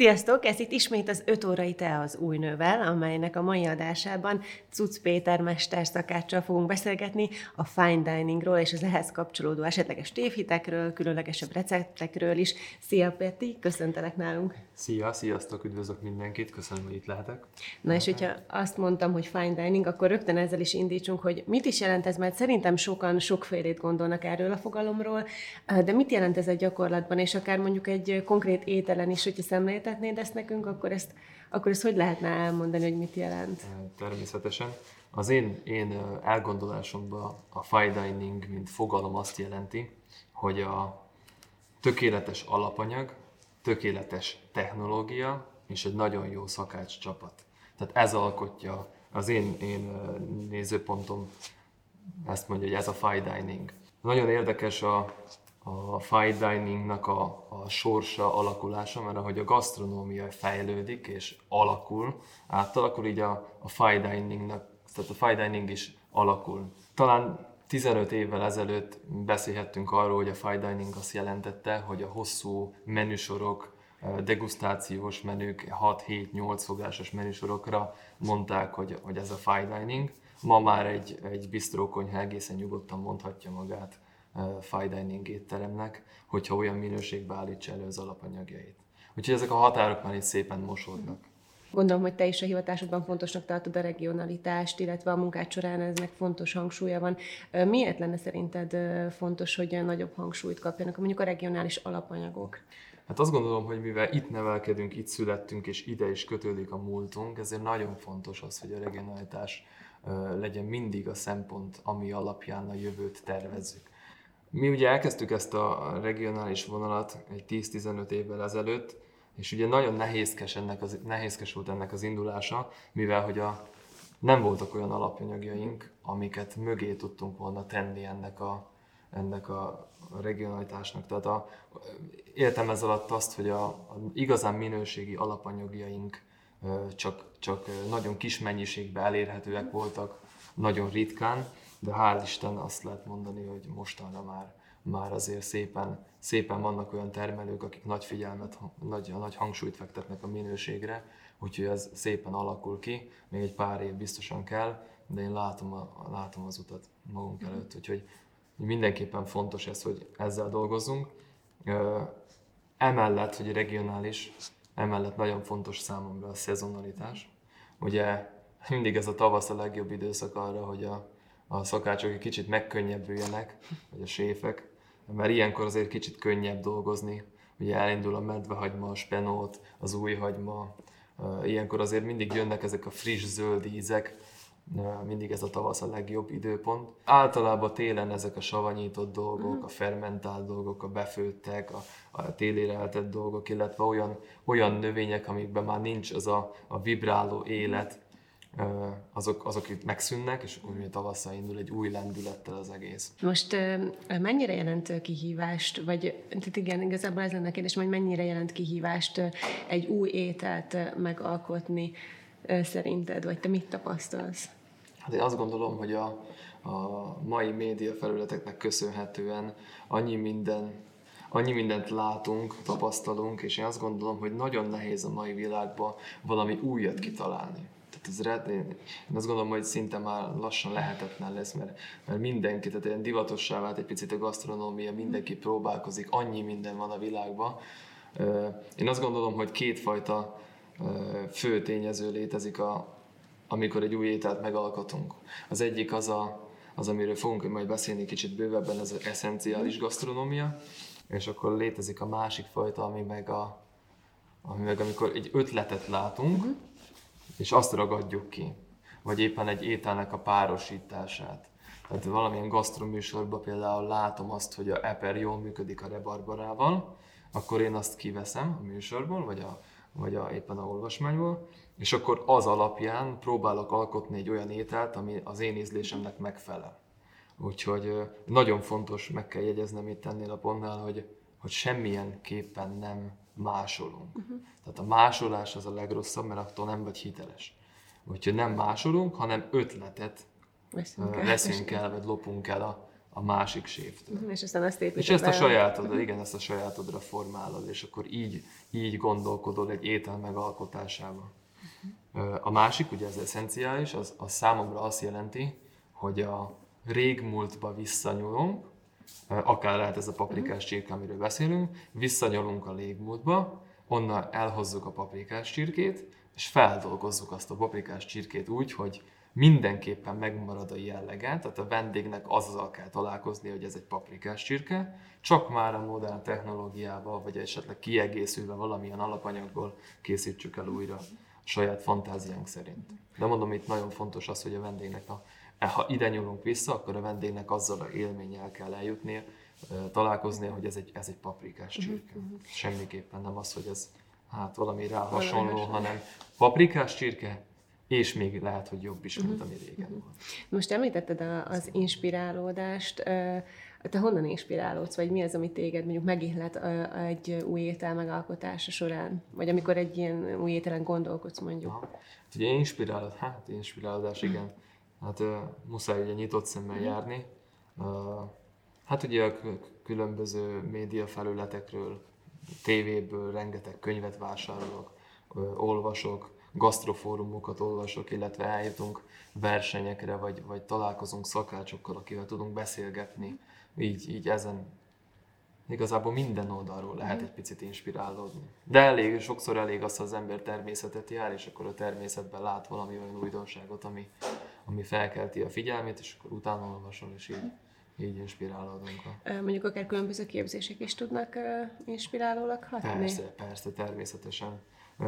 Sziasztok! Ez itt ismét az 5 órai te az új nővel, amelynek a mai adásában Cuc Péter mesterszakáccsal fogunk beszélgetni a fine diningról és az ehhez kapcsolódó esetleges tévhitekről, különlegesebb receptekről is. Szia Peti, köszöntelek nálunk! Szia, sziasztok, üdvözlök mindenkit, köszönöm, hogy itt lehetek. Na és hogyha azt mondtam, hogy fine dining, akkor rögtön ezzel is indítsunk, hogy mit is jelent ez, mert szerintem sokan sokfélét gondolnak erről a fogalomról, de mit jelent ez a gyakorlatban, és akár mondjuk egy konkrét ételen is, hogyha szemléltetnéd ezt nekünk, akkor ezt, akkor ezt hogy lehetne elmondani, hogy mit jelent? Természetesen. Az én, én elgondolásomban a fine dining, mint fogalom azt jelenti, hogy a tökéletes alapanyag, tökéletes technológia és egy nagyon jó szakács csapat. Tehát ez alkotja az én, én nézőpontom, ezt mondja, hogy ez a fine dining. Nagyon érdekes a, a fine diningnak a, a sorsa, alakulása, mert ahogy a gasztronómia fejlődik és alakul, átalakul, így a, a fine diningnak, tehát a fine dining is alakul. Talán 15 évvel ezelőtt beszélhettünk arról, hogy a fine dining azt jelentette, hogy a hosszú menüsorok, degustációs menük, 6-7-8 fogásos menüsorokra mondták, hogy, hogy ez a fine dining. Ma már egy, egy bistrókonyha egészen nyugodtan mondhatja magát fine dining étteremnek, hogyha olyan minőségbe állítsa elő az alapanyagjait. Úgyhogy ezek a határok már itt szépen mosódnak. Gondolom, hogy te is a hivatásodban fontosnak tartod a regionalitást, illetve a munkád során eznek fontos hangsúlya van. Miért lenne szerinted fontos, hogy nagyobb hangsúlyt kapjanak mondjuk a regionális alapanyagok? Hát azt gondolom, hogy mivel itt nevelkedünk, itt születtünk, és ide is kötődik a múltunk, ezért nagyon fontos az, hogy a regionalitás legyen mindig a szempont, ami alapján a jövőt tervezzük. Mi ugye elkezdtük ezt a regionális vonalat egy 10-15 évvel ezelőtt, és ugye nagyon nehézkes, ennek az, nehézkes volt ennek az indulása, mivel hogy a, nem voltak olyan alapanyagjaink, amiket mögé tudtunk volna tenni ennek a, ennek a regionalitásnak. Tehát a, értem ez alatt azt, hogy a, a igazán minőségi alapanyagjaink csak, csak nagyon kis mennyiségben elérhetőek voltak, nagyon ritkán, de hál' Isten azt lehet mondani, hogy mostanra már, már azért szépen, szépen vannak olyan termelők, akik nagy figyelmet, nagy, nagy hangsúlyt fektetnek a minőségre, úgyhogy ez szépen alakul ki, még egy pár év biztosan kell, de én látom, a, látom az utat magunk mhm. előtt, úgyhogy mindenképpen fontos ez, hogy ezzel dolgozzunk. Emellett, hogy regionális, emellett nagyon fontos számomra a szezonalitás. Ugye mindig ez a tavasz a legjobb időszak arra, hogy a, a szakácsok egy kicsit megkönnyebbüljenek, vagy a séfek, mert ilyenkor azért kicsit könnyebb dolgozni. Ugye elindul a medvehagyma, a spenót, az új hagyma, ilyenkor azért mindig jönnek ezek a friss zöld ízek, mindig ez a tavasz a legjobb időpont. Általában télen ezek a savanyított dolgok, mhm. a fermentált dolgok, a befőttek, a, a télére eltett dolgok, illetve olyan, olyan növények, amikben már nincs az a, a vibráló élet, azok, azok itt megszűnnek, és akkor tavasszal indul egy új lendülettel az egész. Most mennyire jelent kihívást, vagy tehát igen, igazából ez lenne a kérdés, hogy mennyire jelent kihívást egy új ételt megalkotni szerinted, vagy te mit tapasztalsz? Hát én azt gondolom, hogy a, a mai média felületeknek köszönhetően annyi minden annyi mindent látunk, tapasztalunk, és én azt gondolom, hogy nagyon nehéz a mai világban valami újat kitalálni. Tehát ez red, én, én azt gondolom, hogy szinte már lassan lehetetlen lesz, mert, mert mindenki, tehát ilyen divatossá vált egy picit a gasztronómia, mindenki próbálkozik, annyi minden van a világban. Én azt gondolom, hogy kétfajta fő tényező létezik, a, amikor egy új ételt megalkotunk. Az egyik az, a, az amiről fogunk majd beszélni kicsit bővebben, az eszenciális gasztronómia, és akkor létezik a másik fajta, ami meg, a, ami meg amikor egy ötletet látunk, uh-huh. És azt ragadjuk ki, vagy éppen egy ételnek a párosítását. Tehát valamilyen gasztroműsorban például látom azt, hogy a eper jól működik a rebarbarával, akkor én azt kiveszem a műsorból, vagy, a, vagy a, éppen a olvasmányból, és akkor az alapján próbálok alkotni egy olyan ételt, ami az én ízlésemnek megfelel. Úgyhogy nagyon fontos, meg kell jegyeznem itt ennél a pontnál, hogy, hogy semmilyen képpen nem másolunk. Uh-huh. Tehát a másolás az a legrosszabb, mert attól nem vagy hiteles. Úgyhogy nem másolunk, hanem ötletet veszünk el, veszünk el vagy lopunk el a, a másik séftől. Uh-huh, és aztán ezt építed És ezt a sajátodra, igen, ezt a sajátodra formálod, és akkor így, így gondolkodol egy étel megalkotásában. Uh-huh. A másik, ugye ez eszenciális, az, az számomra azt jelenti, hogy a régmúltba visszanyúlunk, akár lehet ez a paprikás csirke, amiről beszélünk, visszanyúlunk a légmúltba, onnan elhozzuk a paprikás csirkét, és feldolgozzuk azt a paprikás csirkét úgy, hogy mindenképpen megmarad a jellege, tehát a vendégnek azzal kell találkozni, hogy ez egy paprikás csirke, csak már a modern technológiával, vagy esetleg kiegészülve valamilyen alapanyagból készítsük el újra a saját fantáziánk szerint. De mondom, itt nagyon fontos az, hogy a vendégnek, a, ha ide nyúlunk vissza, akkor a vendégnek azzal a élménnyel kell eljutni, találkozni, hogy ez egy, ez egy paprikás mhm, csirke. Uh-huh. Semmiképpen nem az, hogy ez hát valami rá hasonló, hanem paprikás csirke, és még lehet, hogy jobb is, mint mhm. ami régen uh-huh. volt. Most említetted az inspirálódást, te honnan inspirálódsz, vagy mi az, ami téged mondjuk megihlet egy új étel megalkotása során, vagy amikor egy ilyen új ételen gondolkodsz mondjuk? Ha. Hát ugye inspirálod, hát inspirálódás, igen. Hát muszáj ugye nyitott szemmel uh-huh. járni. Hát ugye a különböző média felületekről, tévéből rengeteg könyvet vásárolok, olvasok, gasztrofórumokat olvasok, illetve eljutunk versenyekre, vagy, vagy találkozunk szakácsokkal, akivel tudunk beszélgetni. Így, így ezen igazából minden oldalról lehet mhm. egy picit inspirálódni. De elég, sokszor elég az, ha az ember természetet jár, és akkor a természetben lát valami olyan újdonságot, ami, ami felkelti a figyelmét, és akkor utána olvasol, és így, így inspirálódunk. Mondjuk akár különböző képzések is tudnak inspirálólag hatni? Persze, persze, természetesen. Uh,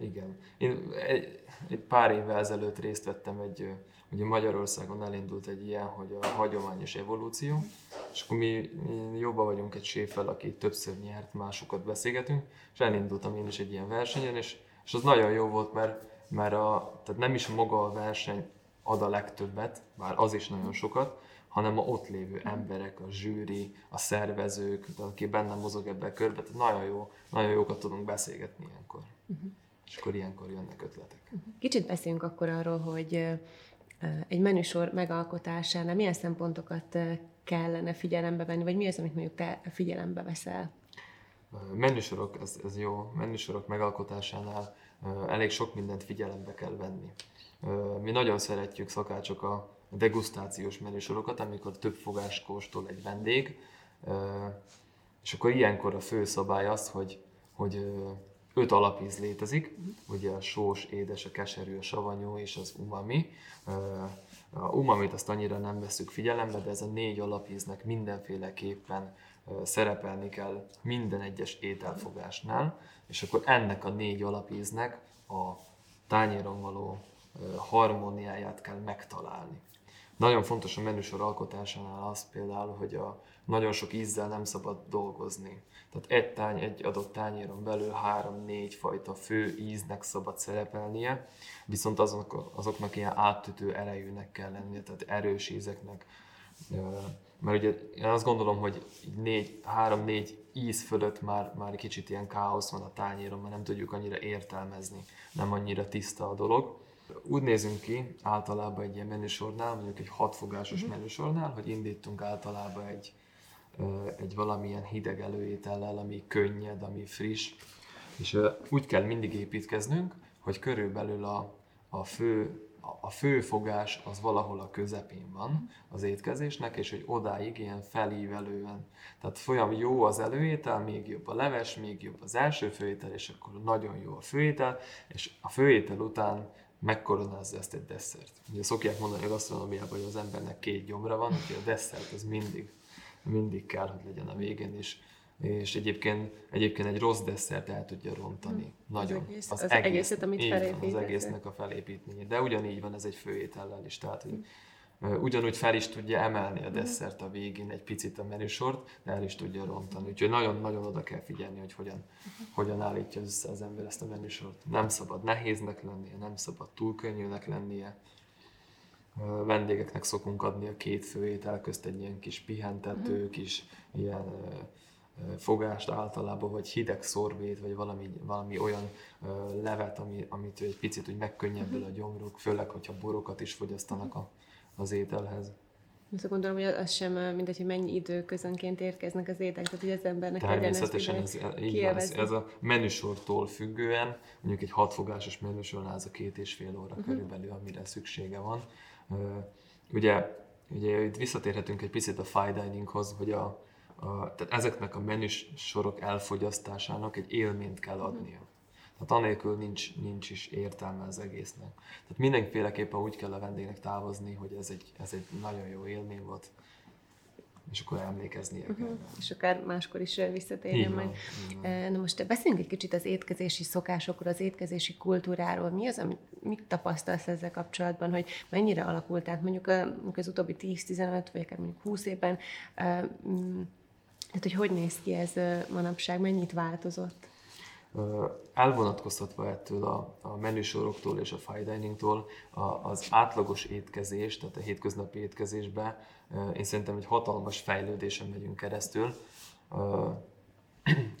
igen. Én egy, egy pár évvel ezelőtt részt vettem egy, ugye Magyarországon elindult egy ilyen, hogy a hagyományos evolúció, és akkor mi, mi jobban vagyunk egy séffel, aki többször nyert, másokat beszélgetünk, és elindultam én is egy ilyen versenyen, és, és az nagyon jó volt, mert, mert a, tehát nem is maga a verseny ad a legtöbbet, bár az is nagyon sokat, hanem a ott lévő emberek, a zsűri, a szervezők, aki benne mozog ebben a körbe, tehát nagyon, jó, nagyon jókat tudunk beszélgetni ilyenkor. Uh-huh. És akkor ilyenkor jönnek ötletek. Uh-huh. Kicsit beszéljünk akkor arról, hogy egy menüsor megalkotásánál milyen szempontokat kellene figyelembe venni, vagy mi az, amit mondjuk te figyelembe veszel? Menüsorok, ez, ez jó, menüsorok megalkotásánál elég sok mindent figyelembe kell venni. Mi nagyon szeretjük szakácsok a degustációs menüsorokat, amikor több fogás kóstol egy vendég, és akkor ilyenkor a fő szabály az, hogy, hogy öt alapíz létezik, ugye a sós, édes, a keserű, a savanyú és az umami. A umamit azt annyira nem veszük figyelembe, de ez a négy alapíznek mindenféleképpen szerepelni kell minden egyes ételfogásnál, és akkor ennek a négy alapíznek a tányéron való harmóniáját kell megtalálni. Nagyon fontos a menüsor alkotásánál az például, hogy a nagyon sok ízzel nem szabad dolgozni. Tehát egy, tány, egy adott tányéron belül három-négy fajta fő íznek szabad szerepelnie, viszont azok, azoknak ilyen átütő erejűnek kell lennie, tehát erős ízeknek. Mert ugye én azt gondolom, hogy négy, három-négy íz fölött már, már kicsit ilyen káosz van a tányéron, mert nem tudjuk annyira értelmezni, nem annyira tiszta a dolog. Úgy nézünk ki általában egy ilyen menüsornál, mondjuk egy hatfogásos uh-huh. menüsornál, hogy indítunk általában egy, egy valamilyen hideg előétellel, ami könnyed, ami friss, és úgy kell mindig építkeznünk, hogy körülbelül a, a fő a fő fogás az valahol a közepén van az étkezésnek, és hogy odáig ilyen felívelően. Tehát folyam jó az előétel, még jobb a leves, még jobb az első főétel, és akkor nagyon jó a főétel, és a főétel után megkoronázza ezt egy desszert. Ugye szokják mondani a gasztronómiában, hogy az embernek két gyomra van, úgyhogy a desszert az mindig, mindig kell, hogy legyen a végén, és, és egyébként, egyébként egy rossz desszert el tudja rontani. Hmm. Nagyon. Az, egész, az, az egész, egészet, amit felépít. Az egésznek a felépítménye. De ugyanígy van ez egy főétellel is. Tehát, hogy ugyanúgy fel is tudja emelni a desszert a végén egy picit a menüsort, de el is tudja rontani. Úgyhogy nagyon-nagyon oda kell figyelni, hogy hogyan, hogyan állítja össze az ember ezt a menüsort. Nem szabad nehéznek lennie, nem szabad túl könnyűnek lennie. Vendégeknek szokunk adni a két főétel közt egy ilyen kis pihentető, mhm. kis ilyen fogást általában, vagy hideg szorvét, vagy valami, valami olyan levet, ami, amit egy picit úgy megkönnyebbül a gyomruk, főleg, hogyha borokat is fogyasztanak a, az ételhez. Azt gondolom, hogy az sem mindegy, hogy mennyi idő közönként érkeznek az ételek, tehát hogy az embernek Természetesen ez, így van, ez, ez a menüsortól függően, mondjuk egy hatfogásos menüsor az a két és fél óra uh-huh. körülbelül, amire szüksége van. Ugye, ugye itt visszatérhetünk egy picit a fine dininghoz, hogy a, a, tehát ezeknek a menüsorok elfogyasztásának egy élményt kell adnia. Tehát anélkül nincs, nincs is értelme az egésznek. Tehát mindenféleképpen úgy kell a vendégnek távozni, hogy ez egy, ez egy nagyon jó élmény volt, és akkor emlékeznie uh-huh. kell. És akár máskor is visszatérjen majd. Na most beszéljünk egy kicsit az étkezési szokásokról, az étkezési kultúráról. Mi az, amit mit tapasztalsz ezzel kapcsolatban, hogy mennyire alakult át mondjuk az utóbbi 10-15 vagy akár mondjuk 20 évben, tehát hogy hogy néz ki ez manapság, mennyit változott? elvonatkoztatva ettől a, a menüsoroktól és a fine diningtól a, az átlagos étkezés, tehát a hétköznapi étkezésbe én szerintem egy hatalmas fejlődésen megyünk keresztül.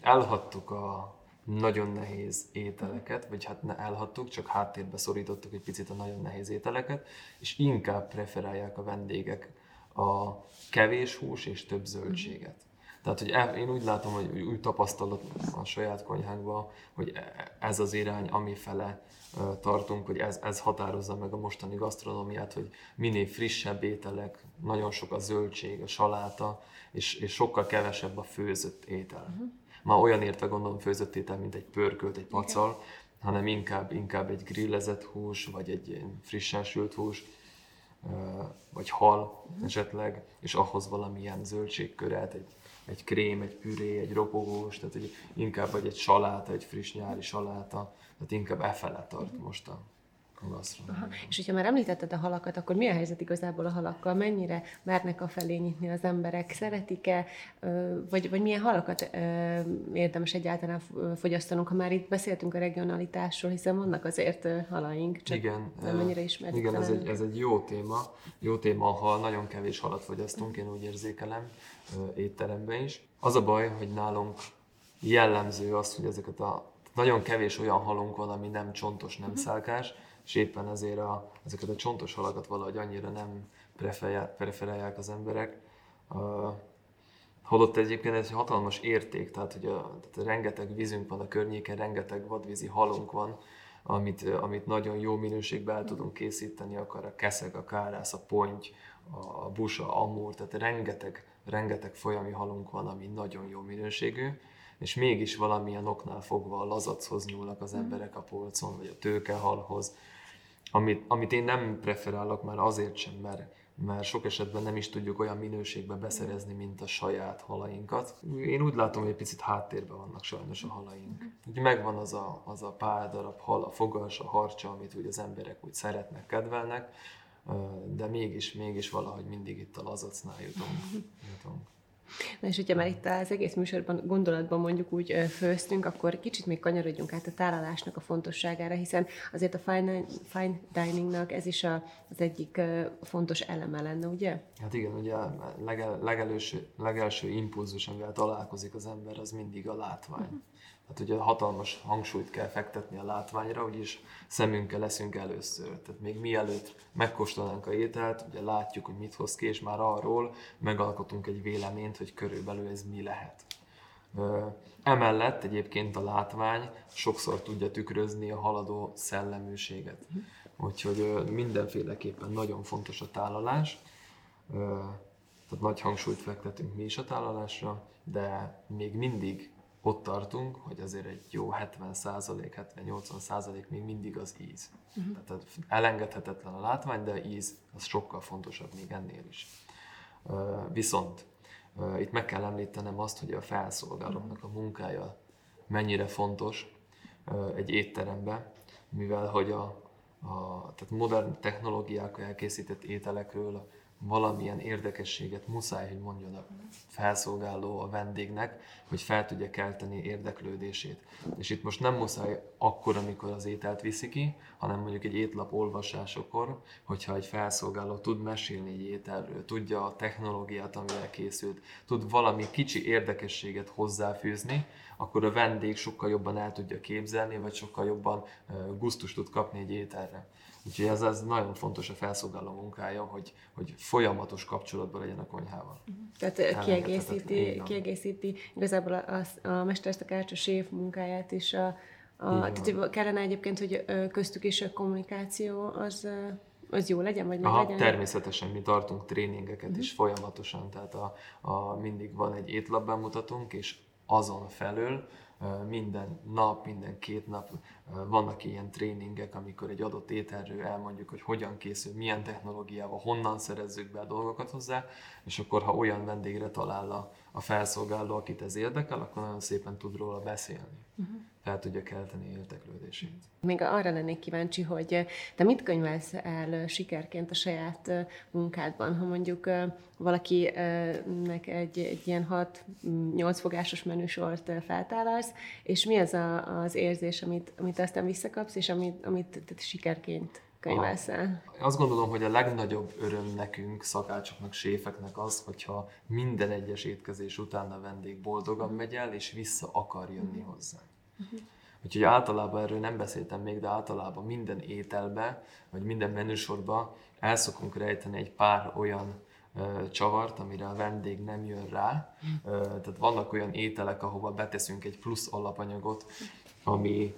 Elhattuk a nagyon nehéz ételeket, vagy hát ne elhattuk, csak háttérbe szorítottuk egy picit a nagyon nehéz ételeket, és inkább preferálják a vendégek a kevés hús és több zöldséget. Tehát, hogy én úgy látom, hogy úgy tapasztalat a saját konyhánkban, hogy e, ez az irány, ami fele tartunk, hogy ez, ez határozza meg a mostani gasztronómiát, hogy minél frissebb ételek, nagyon sok a zöldség, a saláta, és, és sokkal kevesebb a főzött étel. Uh-huh. Már olyan értve gondolom főzött étel, mint egy pörkölt, egy pacal, hanem inkább, inkább egy grillezett hús, vagy egy frissen sült hús, vagy hal esetleg, és ahhoz valamilyen zöldségköret, egy egy krém, egy püré, egy ropogós, tehát egy, inkább vagy egy saláta, egy friss nyári saláta, tehát inkább e tart most a, Aha. És hogyha már említetted a halakat, akkor mi a helyzet igazából a halakkal? Mennyire mernek a felé nyitni az emberek? Szeretik-e? Vagy, vagy milyen halakat érdemes egyáltalán fogyasztanunk? Ha már itt beszéltünk a regionalitásról, hiszen vannak azért halaink, csak igen, nem mennyire ismerjük Igen, ez egy, ez egy jó téma. Jó téma a hal, nagyon kevés halat fogyasztunk, én úgy érzékelem étteremben is. Az a baj, hogy nálunk jellemző az, hogy ezeket a nagyon kevés olyan halunk van, ami nem csontos, nem uh-huh. szálkás, és éppen ezért a, ezeket a csontos halakat valahogy annyira nem preferálják, preferálják az emberek. Uh, holott egyébként ez egy hatalmas érték, tehát hogy a, tehát rengeteg vízünk van a környéken, rengeteg vadvízi halunk van, amit, amit nagyon jó minőségben el tudunk készíteni, akár a keszeg, a kárász, a ponty, a busa, amúr, tehát rengeteg, rengeteg folyami halunk van, ami nagyon jó minőségű, és mégis valamilyen oknál fogva a lazachoz nyúlnak az emberek a polcon, vagy a tőkehalhoz, amit, amit én nem preferálok már azért sem, mert, mert sok esetben nem is tudjuk olyan minőségben beszerezni, mint a saját halainkat. Én úgy látom, hogy egy picit háttérben vannak sajnos a halaink. Úgy megvan az a, az a pár darab hal, a fogas, a harcsa, amit úgy az emberek úgy szeretnek, kedvelnek, de mégis, mégis valahogy mindig itt a lazacnál jutunk. jutunk. Na és hogyha már itt az egész műsorban gondolatban mondjuk úgy főztünk, akkor kicsit még kanyarodjunk át a tálalásnak a fontosságára, hiszen azért a fine, fine diningnak ez is a, az egyik fontos eleme lenne, ugye? Hát igen, ugye a legel, legelőső, legelső impulzus, amivel találkozik az ember, az mindig a látvány. Uh-huh. Hát ugye hatalmas hangsúlyt kell fektetni a látványra, úgyis szemünkkel leszünk először. Tehát még mielőtt megkóstolnánk a ételt, ugye látjuk, hogy mit hoz ki, és már arról megalkotunk egy véleményt, hogy körülbelül ez mi lehet. Emellett egyébként a látvány sokszor tudja tükrözni a haladó szelleműséget. Úgyhogy mindenféleképpen nagyon fontos a tálalás. Tehát nagy hangsúlyt fektetünk mi is a tálalásra, de még mindig ott tartunk, hogy azért egy jó 70 70-80% még mindig az íz. Uh-huh. Tehát elengedhetetlen a látvány, de íz az sokkal fontosabb még ennél is. Viszont itt meg kell említenem azt, hogy a felszolgálóknak a munkája mennyire fontos egy étterembe, mivel hogy a, a tehát modern technológiákkal elkészített ételekről valamilyen érdekességet muszáj, hogy mondjon a felszolgáló a vendégnek, hogy fel tudja kelteni érdeklődését. És itt most nem muszáj akkor, amikor az ételt viszi ki, hanem mondjuk egy étlap olvasásokor, hogyha egy felszolgáló tud mesélni egy ételről, tudja a technológiát, amivel készült, tud valami kicsi érdekességet hozzáfűzni, akkor a vendég sokkal jobban el tudja képzelni, vagy sokkal jobban gusztust tud kapni egy ételre. Úgyhogy ez, ez nagyon fontos a felszolgáló munkája, hogy, hogy folyamatos kapcsolatban legyen a konyhával. Tehát kiegészíti, kiegészíti igazából a, a, a mestersztakács, a séf munkáját is. A, a, tehát kellene egyébként, hogy köztük is a kommunikáció az az jó legyen, vagy meg Aha, legyen? Természetesen mi tartunk tréningeket uh-huh. is folyamatosan, tehát a, a, mindig van egy étlap bemutatónk, és azon felül minden nap, minden két nap vannak ilyen tréningek, amikor egy adott ételről elmondjuk, hogy hogyan készül, milyen technológiával, honnan szerezzük be a dolgokat hozzá, és akkor ha olyan vendégre talál a, a felszolgáló, akit ez érdekel, akkor nagyon szépen tud róla beszélni. Uh-huh fel tudja kelteni érteklődését. Még arra lennék kíváncsi, hogy te mit könyvelsz el sikerként a saját munkádban, ha mondjuk valakinek egy, egy ilyen 6-8 fogásos menüsort feltállalsz, és mi az a, az érzés, amit, amit aztán visszakapsz, és amit, amit te sikerként könyvelsz el? Azt gondolom, hogy a legnagyobb öröm nekünk, szakácsoknak, séfeknek az, hogyha minden egyes étkezés után a vendég boldogan megy el, és vissza akar jönni hozzá. Uh-huh. Úgyhogy általában erről nem beszéltem még, de általában minden ételbe, vagy minden menüsorba el szokunk rejteni egy pár olyan ö, csavart, amire a vendég nem jön rá. Ö, tehát vannak olyan ételek, ahova beteszünk egy plusz alapanyagot, ami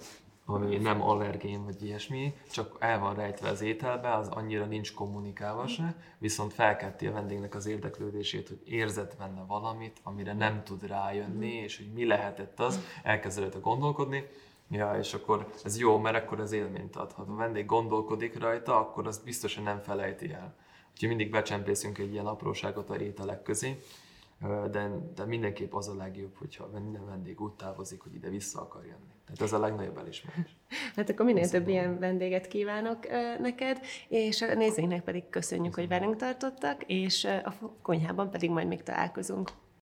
ami nem allergén vagy ilyesmi, csak el van rejtve az ételbe, az annyira nincs kommunikálva se, viszont felkelti a vendégnek az érdeklődését, hogy érzett benne valamit, amire nem tud rájönni, és hogy mi lehetett az, elkezd gondolkodni, Ja, és akkor ez jó, mert akkor az élményt ad. Ha a vendég gondolkodik rajta, akkor azt biztosan nem felejti el. Úgyhogy mindig becsempészünk egy ilyen apróságot a ételek közé, de, de mindenképp az a legjobb, hogyha minden vendég úgy távozik, hogy ide vissza akar jönni. Tehát ez a legnagyobb elismerés. Hát akkor minél több ilyen vendéget kívánok neked, és a nézőinknek pedig köszönjük, hogy velünk tartottak, és a konyhában pedig majd még találkozunk.